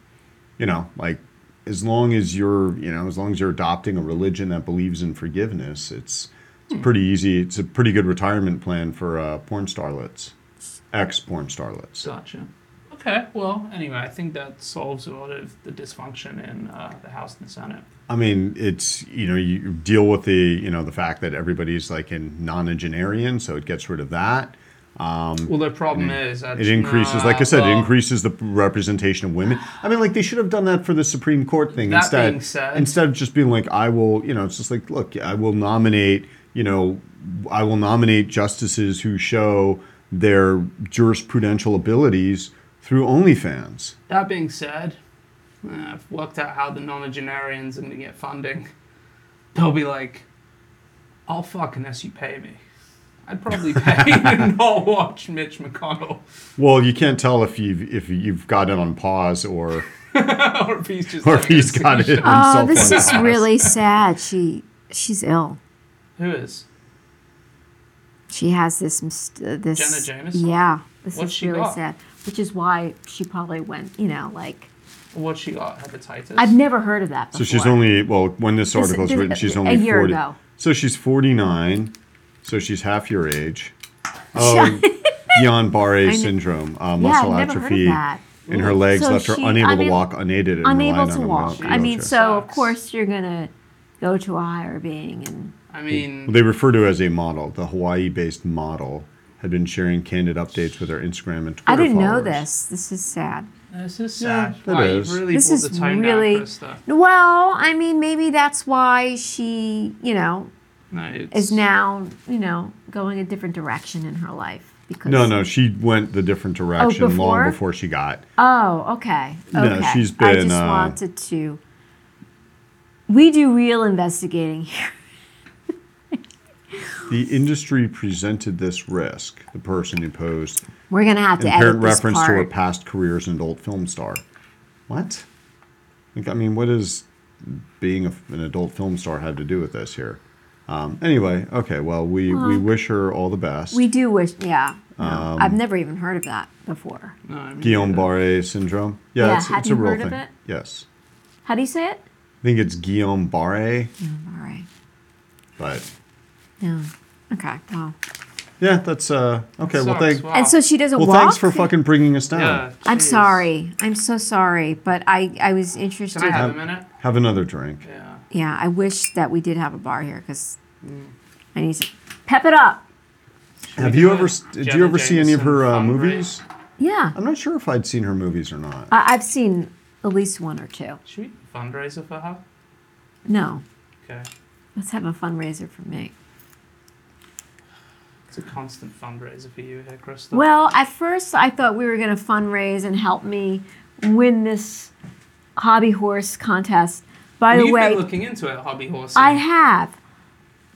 you know, like as long as you're, you know, as long as you're adopting a religion that believes in forgiveness, it's it's pretty easy. It's a pretty good retirement plan for uh, porn starlets, ex porn starlets. Gotcha. Okay. Well, anyway, I think that solves a lot of the dysfunction in uh, the House and the Senate. I mean, it's you know you deal with the you know the fact that everybody's like in nonagenarian, so it gets rid of that. Well, the problem is that It increases, like I uh, said, it increases the representation of women. I mean, like they should have done that for the Supreme Court thing That instead. being said- instead of just being like, I will, you know, it's just like, look, I will nominate, you know, I will nominate justices who show their jurisprudential abilities through OnlyFans. That being said, uh, I've worked out how the nonagenarians are going to get funding. They'll be like, I'll fuck unless you pay me. I'd probably pay (laughs) to not watch Mitch McConnell. Well, you can't tell if you've if you've got it on pause or (laughs) or if he's just or if he's got it. seizure. Oh, himself this on is pause. really sad. She she's ill. Who is? She has this uh, this. Jenna Jameson? Yeah, this What's is she really got? sad. Which is why she probably went. You know, like What she got? Hepatitis? I've never heard of that. So she's only well when this This- article is written, she's only a only year 40. ago. So she's 49. So she's half your age. (laughs) Oh, Guillain-Barré syndrome, uh, Yeah, muscle I've never heard of atrophy that. in her legs So left her unable I to walk unaided and unable to on walk. I mean, so of course you're gonna go to a higher being and. I mean, Well, they refer to her as a model. The Hawaii-based model had been sharing candid updates with her Instagram and Twitter I didn't know this. This is sad. this is sad. it wow, is. really This brought is the tone really down, Krista. well. I mean, maybe that's why she, you know, No, is now, you know, going a different direction in her life because. No, no, she went the different direction long before? before she got. Oh, okay. No, she's she's I been, just uh, wanted to. We do real investigating (laughs) here. The industry presented this risk. The person who posed We're gonna have to in edit parent this reference to her past career as an adult film star. What? Like, I mean, what does being a, an adult film star have to do with this here? Um, anyway, okay. Well, we, we wish her all the best. We do wish, yeah. No, Um, I've never even heard of that before. No, I mean, Guillain. Barre syndrome. Yeah, Yeah, it's, it's you a real heard of thing. it? Yes, How do you say it? I think it's Guillaume Barre, All right. but No. Okay. Wow. yeah, that's uh okay. Well, Sucks, thank. wow. And so she doesn't Well, walk. thanks for fucking bringing us down. Yeah, I'm jeez. sorry. I'm so sorry, but I I was interested. Can I have a minute? Have another drink. Yeah. yeah, I wish that we did have a bar here because Mm. I need to pep it up. Have you ever? a s- Did Jenna you ever see any of her uh, Jameson movies? Yeah, I'm not sure if I'd seen her movies or not. I, I've seen at least one or two. Should we fundraiser for her? No, Okay. let's have a fundraiser for me. A constant fundraiser for you here, Krista. Well, at first I thought we were going to fundraise and help me win this hobby horse contest. By Well, the you've way, been looking into it, hobby horse. I have.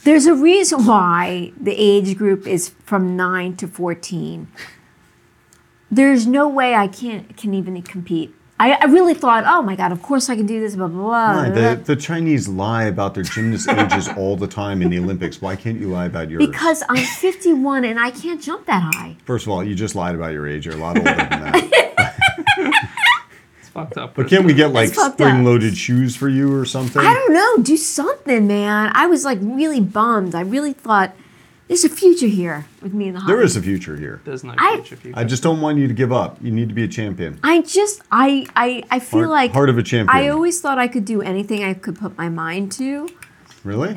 There's a reason why the age group is from 9 to 14. There's no way I can't can even compete. I, I really thought, oh my god, of course I can do this, blah blah blah. Why? blah, The, the Chinese lie about their gymnast (laughs) ages all the time in the Olympics. Why can't you lie about yours? because I'm 51 and I can't jump that high. First of all, you just lied about your age. You're a lot older than that. (laughs) It's fucked up. But can't we get like It's fucked up. spring-loaded shoes for you or something? I don't know, do something, man. I was like really bummed. I really thought there's a future here with me in the hobby. There is a future here. There's no I- future for you. I just don't want you to give up. You need to be a champion. I just I I I feel Heart- like heart of a champion. I always thought I could do anything I could put my mind to. Really?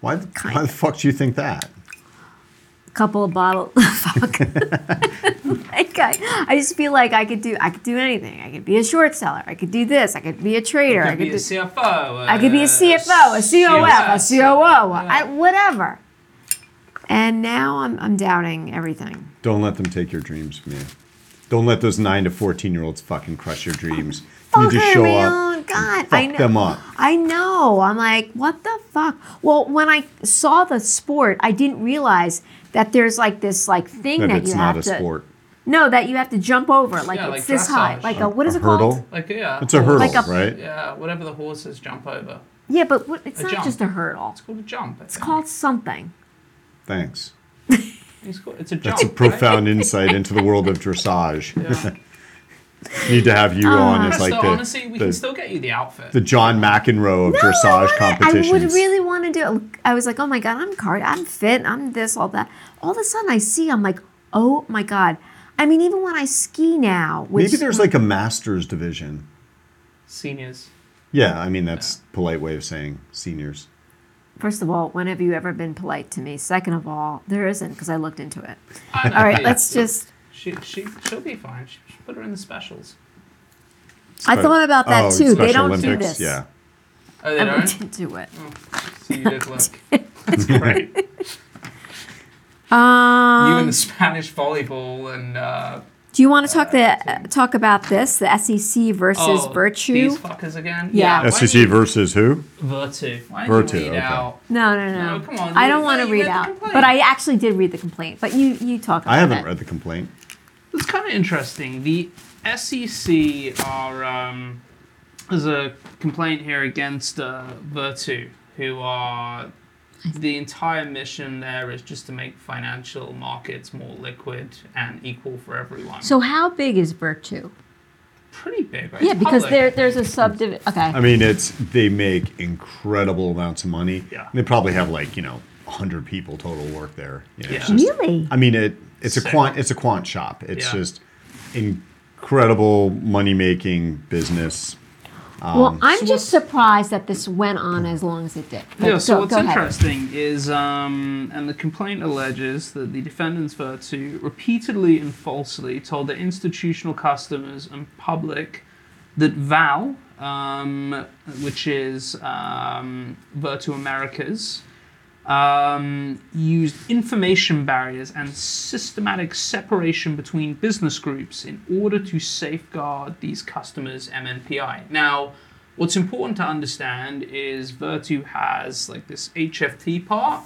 Why? the- Why Kinda. the fuck do you think that? A couple of bottles. Fuck. like I, I just feel like I could do I could do anything. I could be a short seller. I could do this. I could be a trader. I could could be a do, CFO. I could be a CFO, a COF, a COO, I, whatever. And now I'm I'm doubting everything. Don't let them take your dreams from you. Don't let those nine to fourteen year olds fucking crush your dreams. You need to Fucker, show man. up. God, fuck I know. them up. I know. I'm like, what the fuck? Well, when I saw the sport, I didn't realize that there's like this like thing That that it's you not have a to. sport. No, that you have to jump over. Like Yeah, it's like this high. dressage. Like a what is A it called? Like yeah. It's a hurdle, Like a- right? Yeah, whatever the horses jump over. Yeah, but what, it's A not jump. just a hurdle. It's called a jump. I It's think. called something. Thanks. It's, called, it's a jump. That's a right? profound insight into the world of (laughs) dressage. Yeah. (laughs) Need to have you ah. on as Krista, like the, honestly, we the, can still get you the outfit. the John McEnroe of No, dressage wanna- I would really want to do it. I was like, oh my god, I'm car, I'm fit, I'm this, all that. All of a sudden, I see, I'm like, oh my god. I mean, even when I ski now, which Maybe there's like a masters division. Seniors. Yeah, I mean that's polite way of saying seniors. First of all, when have you ever been polite to me? Second of all, there isn't because I looked into it. I All right, let's just. She, she, she'll be fine. She, should put her in the specials. I Spe- thought about that oh, too. They don't do this. Yeah. Oh, they I don't? looked into it. So you did look. (laughs) That's great. Um, you and the Spanish volleyball and uh, do you want to talk the talk about this? The SEC versus oh, Virtu? These fuckers again. Yeah. why don't SEC you- versus who? Virtu. Why Virtu, you read okay. out? No, no, no. No, come on, I don't want to read read out, but I actually did read the complaint. But you you talk about it. I haven't it. read the complaint. It's kind of interesting. The SEC are um, there's a complaint here against uh, Virtu, who are the entire mission there is just to make financial markets more liquid and equal for everyone. So how big is Virtu? pretty big, right? Yeah, It's because public. there there's a subdivision. Okay. I mean, it's they make incredible amounts of money. Yeah. They probably have like you know hundred people total work there. You know, Yeah. just- really? I mean, it it's a quant it's a quant shop. It's Yeah. just incredible money making business. Well, I'm so just surprised that this went on as long as it did. But Yeah, so go- what's go ahead. interesting is, um, and the complaint alleges that the defendants Virtu repeatedly and falsely told their institutional customers and public that Val, um, which is um, Virtu Americas, um, used information barriers and systematic separation between business groups in order to safeguard these customers' MNPI. Now, What's important to understand is Virtu has like this HFT part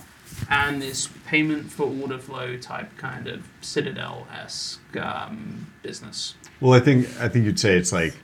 and this payment for order flow type kind of Citadel esque um, business. Well, I think I think you'd say it's like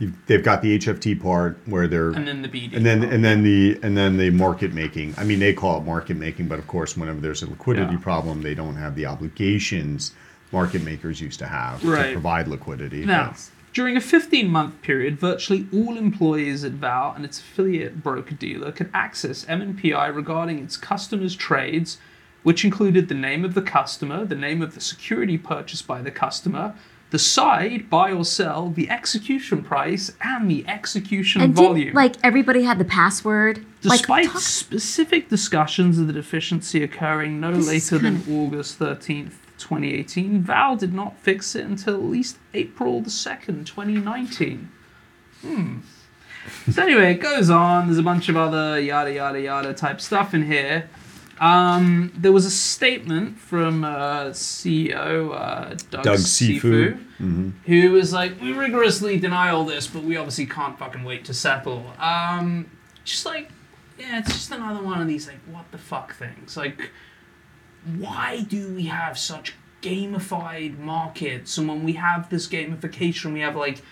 you, they've got the HFT part where they're And then the BD. and then and then the and then the market making. I mean, they call it market making, but of course, whenever there's a liquidity Yeah. problem, they don't have the obligations market makers used to have to provide liquidity. Now, during a 15 month period, virtually all employees at Val and its affiliate broker dealer could access MNPI regarding its customers' trades, which included the name of the customer, the name of the security purchased by the customer, the side, buy or sell, the execution price, and the execution And volume. did, like everybody had the password. Despite like, specific discussions of the deficiency occurring no later than kind August 13th, 2018, Val did not fix it until at least April the 2nd, 2019. Hmm. So anyway, it goes on. There's a bunch of other yada yada yada type stuff in here. Um, there was a statement from uh, CEO uh, Doug, Doug Cifu, Cifu. who was like, "We rigorously deny all this, but we obviously can't fucking wait to settle." Um, just like, yeah, it's just another one of these like, what the fuck things. Like, why do we have such gamified markets? And when we have this gamification, we have like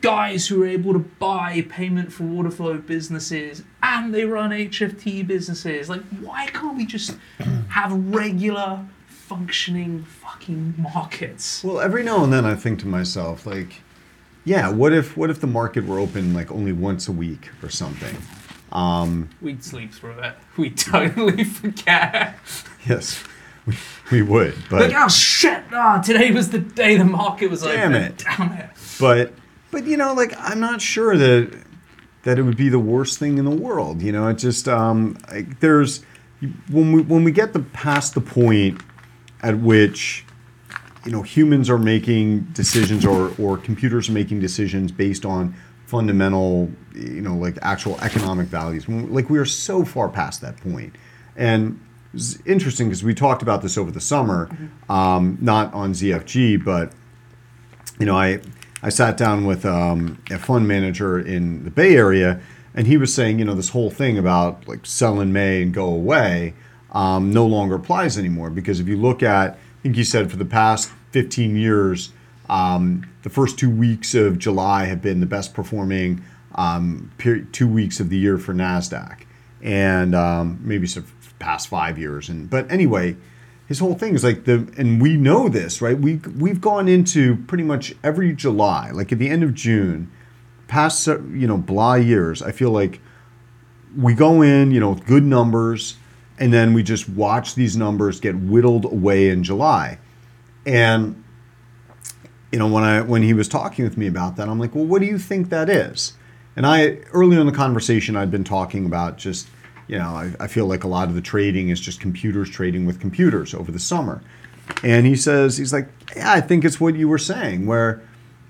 guys who are able to buy payment for order flow businesses and they run HFT businesses. Like, why can't we just (clears throat) have regular functioning fucking markets? Well, every now and then I think to myself, like, yeah, what if what if the market were open like only once a week or something? We'd sleep through it. We'd totally (laughs) forget. Yes, we, we would, but Like, oh shit, ah, today was the day the market was Damn open. it. Damn it. but but you know like i'm not sure that that it would be the worst thing in the world you know it just um like, there's when we when we get the past the point at which you know humans are making decisions or or computers are making decisions based on fundamental you know like actual economic values like we are so far past that point. And it's interesting because we talked about this over the summer um, not on zfg but you know, I I sat down with um, a fund manager in the Bay Area, and he was saying, you know, this whole thing about like sell in May and go away um, no longer applies anymore because if you look at, I think he said for the past 15 years, um, the first two weeks of July have been the best performing um, two weeks of the year for Nasdaq, and um, maybe some past five years. And but anyway, his whole thing is like the and we know this right? We we've gone into pretty much every july like at the end of june past you know blah years i feel like we go in you know with good numbers and then we just watch these numbers get whittled away in july. And you know when i when he was talking with me about that i'm like well what do you think that is? And i earlier in the conversation i'd been talking about just you know I, I feel like a lot of the trading is just computers trading with computers over the summer. And he says he's like yeah i think it's what you were saying where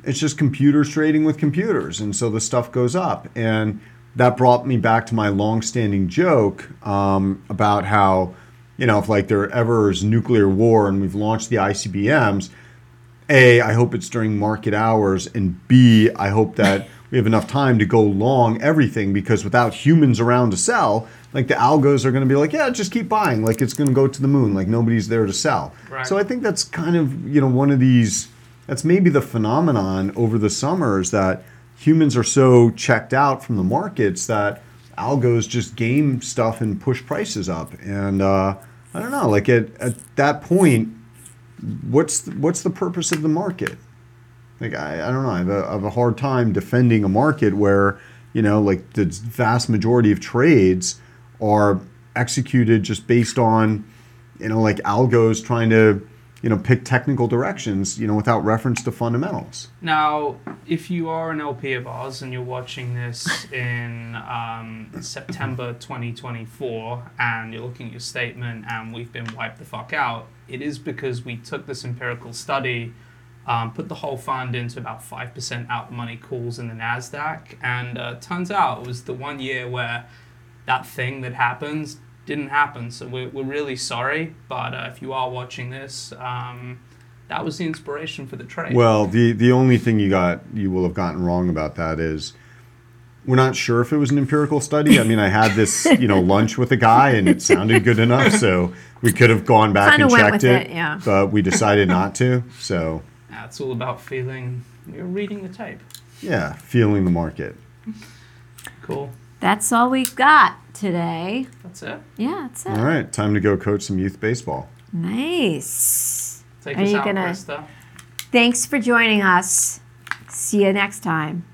it's just computers trading with computers and so the stuff goes up. And that brought me back to my long-standing joke um, about how you know if like there ever is nuclear war and we've launched the icbms a, I hope it's during market hours, and B, I hope that we have enough time to go long everything because without humans around to sell, like the algos are going to be like, yeah, just keep buying, like it's going to go to the moon, like nobody's there to sell. Right. So I think that's kind of you know one of these. That's maybe the phenomenon over the summers that humans are so checked out from the markets that algos just game stuff and push prices up, and uh, I don't know, like at at that point what's the, what's the purpose of the market? Like I, I don't know. I have, a, I have a hard time defending a market where you know like the vast majority of trades are executed just based on you know like algos trying to you know pick technical directions you know without reference to fundamentals. Now, if you are an LP of ours and you're watching this (laughs) in um, September 2024 and you're looking at your statement and we've been wiped the fuck out, it is because we took this empirical study, um, put the whole fund into about 5% out the money calls in the NASDAQ, and uh, turns out it was the one year where that thing that happens didn't happen. So we're, we're really sorry, but uh, if you are watching this, um, that was the inspiration for the trade. Well, the the only thing you got you will have gotten wrong about that is we're not sure if it was an empirical study. I mean, I had this, (laughs) you know, lunch with a guy, and it sounded good enough, so we could have gone back Kinda and went checked with it, it, yeah. but we decided not to. So, That's all about feeling you're reading the tape. yeah, feeling the market. Cool. That's all we've got today. That's it. Yeah, that's it. All right, time to go coach some youth baseball. Nice. Take Are us you out, gonna- Krista. Thanks for joining us. See you next time.